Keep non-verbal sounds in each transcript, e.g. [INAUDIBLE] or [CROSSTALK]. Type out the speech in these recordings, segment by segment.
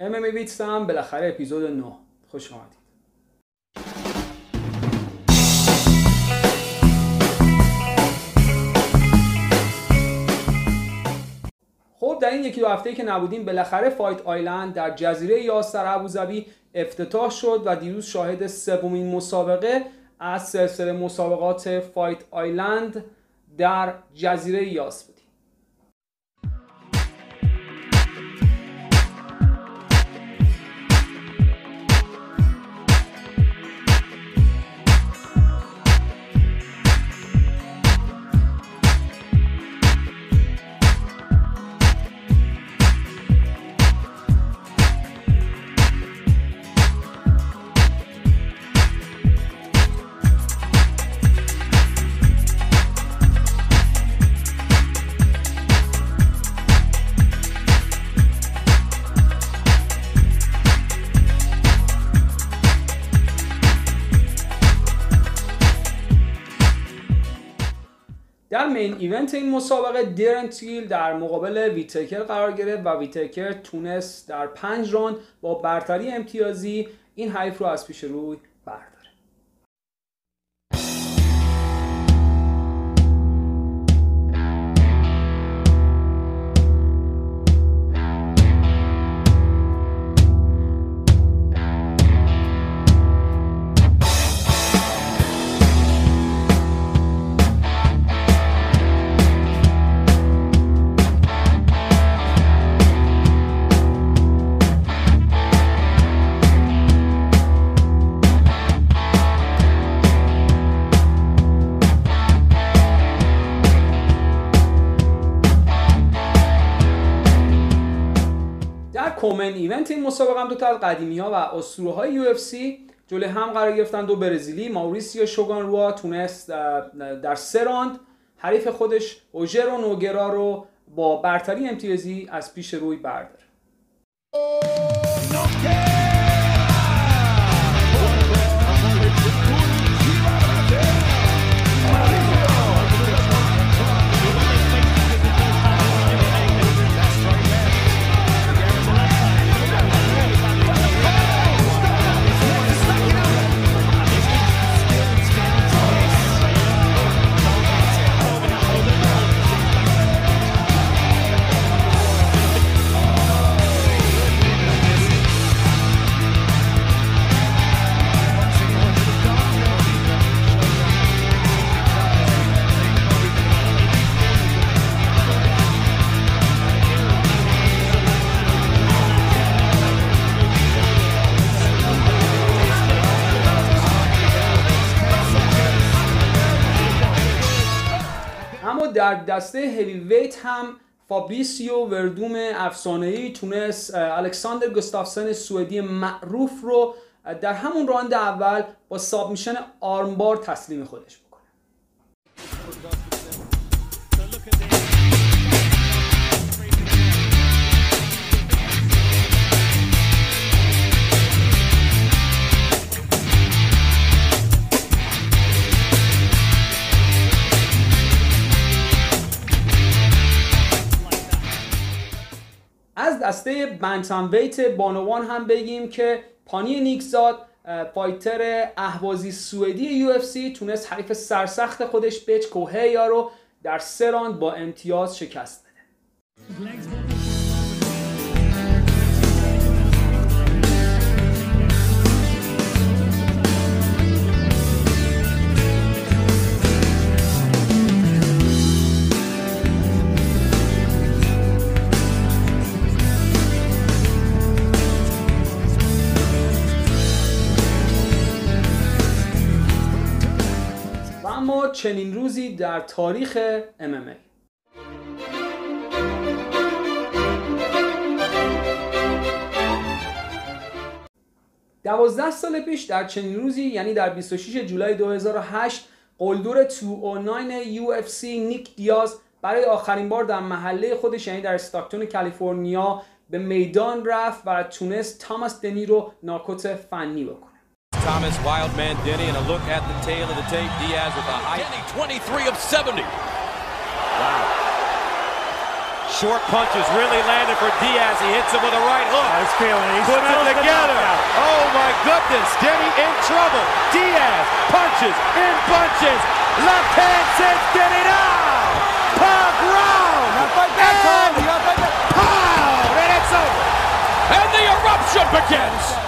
MMA بیتس هم بالاخره اپیزود 9 خوش آمدید. خب در این یکی دو هفته که نبودیم بالاخره فایت آیلند در جزیره یاس در ابوظبی افتتاح شد و دیروز شاهد سومین مسابقه از سلسله مسابقات فایت آیلند در جزیره یاس مین ایونت این مسابقه دیرنتیل در مقابل ویتکر قرار گرفت و ویتکر تونست در پنج راند با برتری امتیازی این حیف رو از پیش روی برداشت کومن ایونت این مسابقه هم دو تا از قدیمی ها و اسطوره های یو جلوی هم قرار گرفتن دو برزیلی ماوریسیو شوگان روا تونست در سه راند. حریف خودش اوژرو نوگرا رو با برتری امتیازی از پیش روی برداره. در دسته هیوی هم فابریسیو وردوم افسانه‌ای تونست الکساندر گستافسن سوئدی معروف رو در همون راند اول با submission armbar تسلیم خودش بکنه. دسته bantamweight بانوان هم بگیم که پانی کیانزاد fighter اهوازی سوئدی UFC تونست حریف سرسخت خودش بث کوهیا رو در سه راند با امتیاز شکست بده. چنین روزی در تاریخ MMA دوازده سال پیش در چنین روزی یعنی در 26 جولای 2008 قلدور 209 UFC نیک دیاز برای آخرین بار در محله خودش یعنی در استاکتون کالیفرنیا به میدان رفت و تونست تاماس دنی رو ناکوت فنی بکنه Thomas Wildman Denny and a look at the tail of the tape. Diaz with a high. Denny 23 of 70. Wow. short punches really landed for Diaz. He hits him with a right hook. He's feeling He's He Puts it smells the together. Oh my goodness. Denny in trouble. Diaz punches in bunches. Left hand sends Denny down. Pug round. And pound. And it's over. And the eruption begins.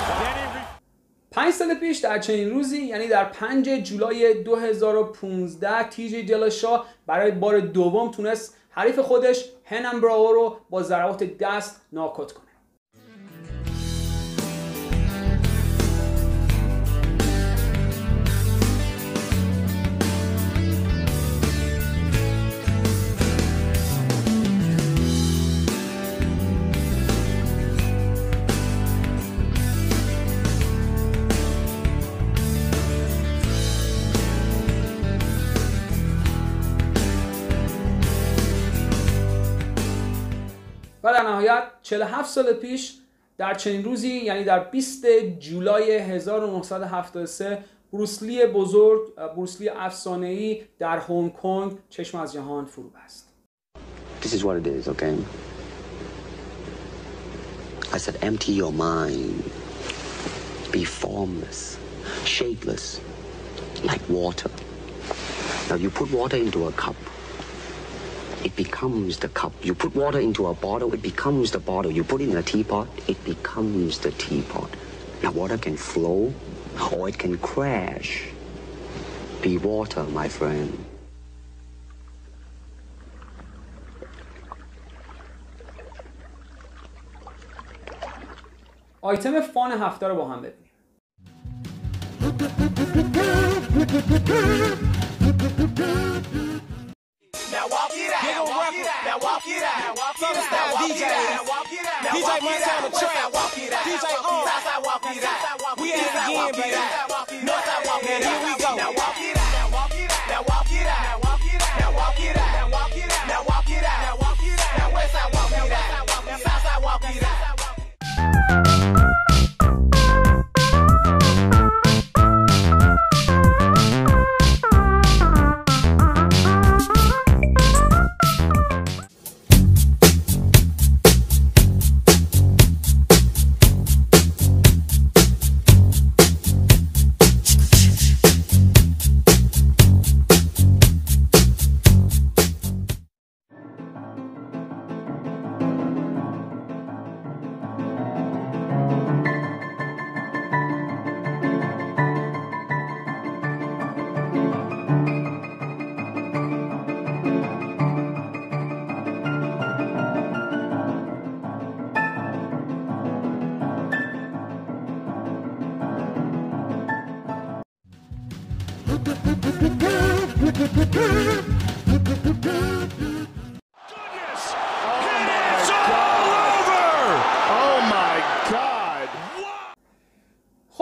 پنج سال پیش در چنین روزی یعنی در 5 جولای 2015 تیجی دلشا برای بار دوم تونست حریف خودش هنم براو رو با ضربات دست ناکوت کنه. و در نهایت 47 سال پیش در چنین روزی یعنی در 20 جولای 1973 بروسلی بزرگ بروسلی افسانه‌ای در هنگ کنگ چشم از جهان فرو بست This is what it is, okay? I said, empty your mind. Be formless, shapeless, like water. Now, you put water into a cup, it becomes the cup. You put water into a bottle, it becomes the bottle. You put it in a teapot, it becomes the teapot. Now, water can flow or it can crash. Be water, my friend. آیتم فان هفته رو با هم ببینیم [LAUGHS]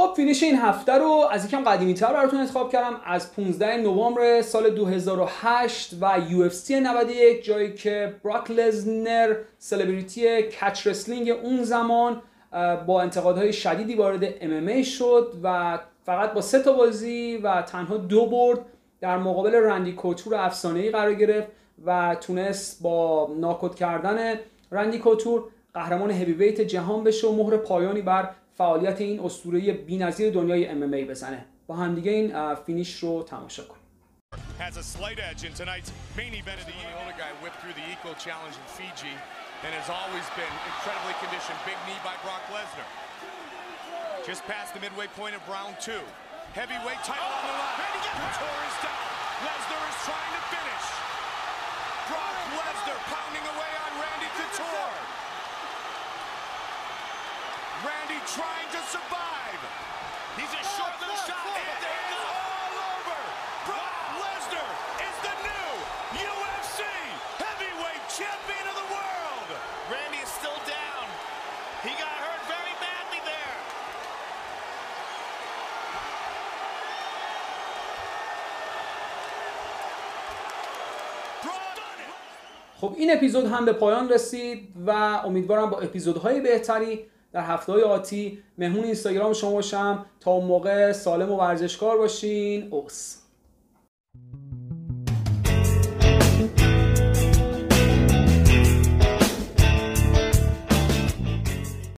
خب finish این هفته رو از یکم قدیمی تر براتون انتخاب کردم. از 15 نوامبر سال 2008 و UFC 91 جایی که براک لزنر سلبریتی catch wrestling اون زمان با انتقادهای شدیدی وارد MMA شد و فقط با سه تا بازی و تنها دو برد. در مقابل رندی کوتور افسانه ای قرار گرفت و تونست با ناک اوت کردن رندی کوتور قهرمان هبیویت جهان بشه و مهر پایانی بر فعالیت این اسطوره بی‌نظیر دنیای ام ام ای بزنه. با هم دیگه این فینیش رو تماشا کنید Just past the midway point of round two. Heavyweight title on the line. Randy Couture is down. Lesnar is trying to finish. Brock Lesnar pounding away on Randy Couture. Randy trying to survive. He's a short little oh, shot. And خب این اپیزود هم به پایان رسید و امیدوارم با اپیزودهای بهتری در هفته های آتی مهمون اینستاگرام شما باشم. تا موقع سالم و ورزشکار باشین. اوس.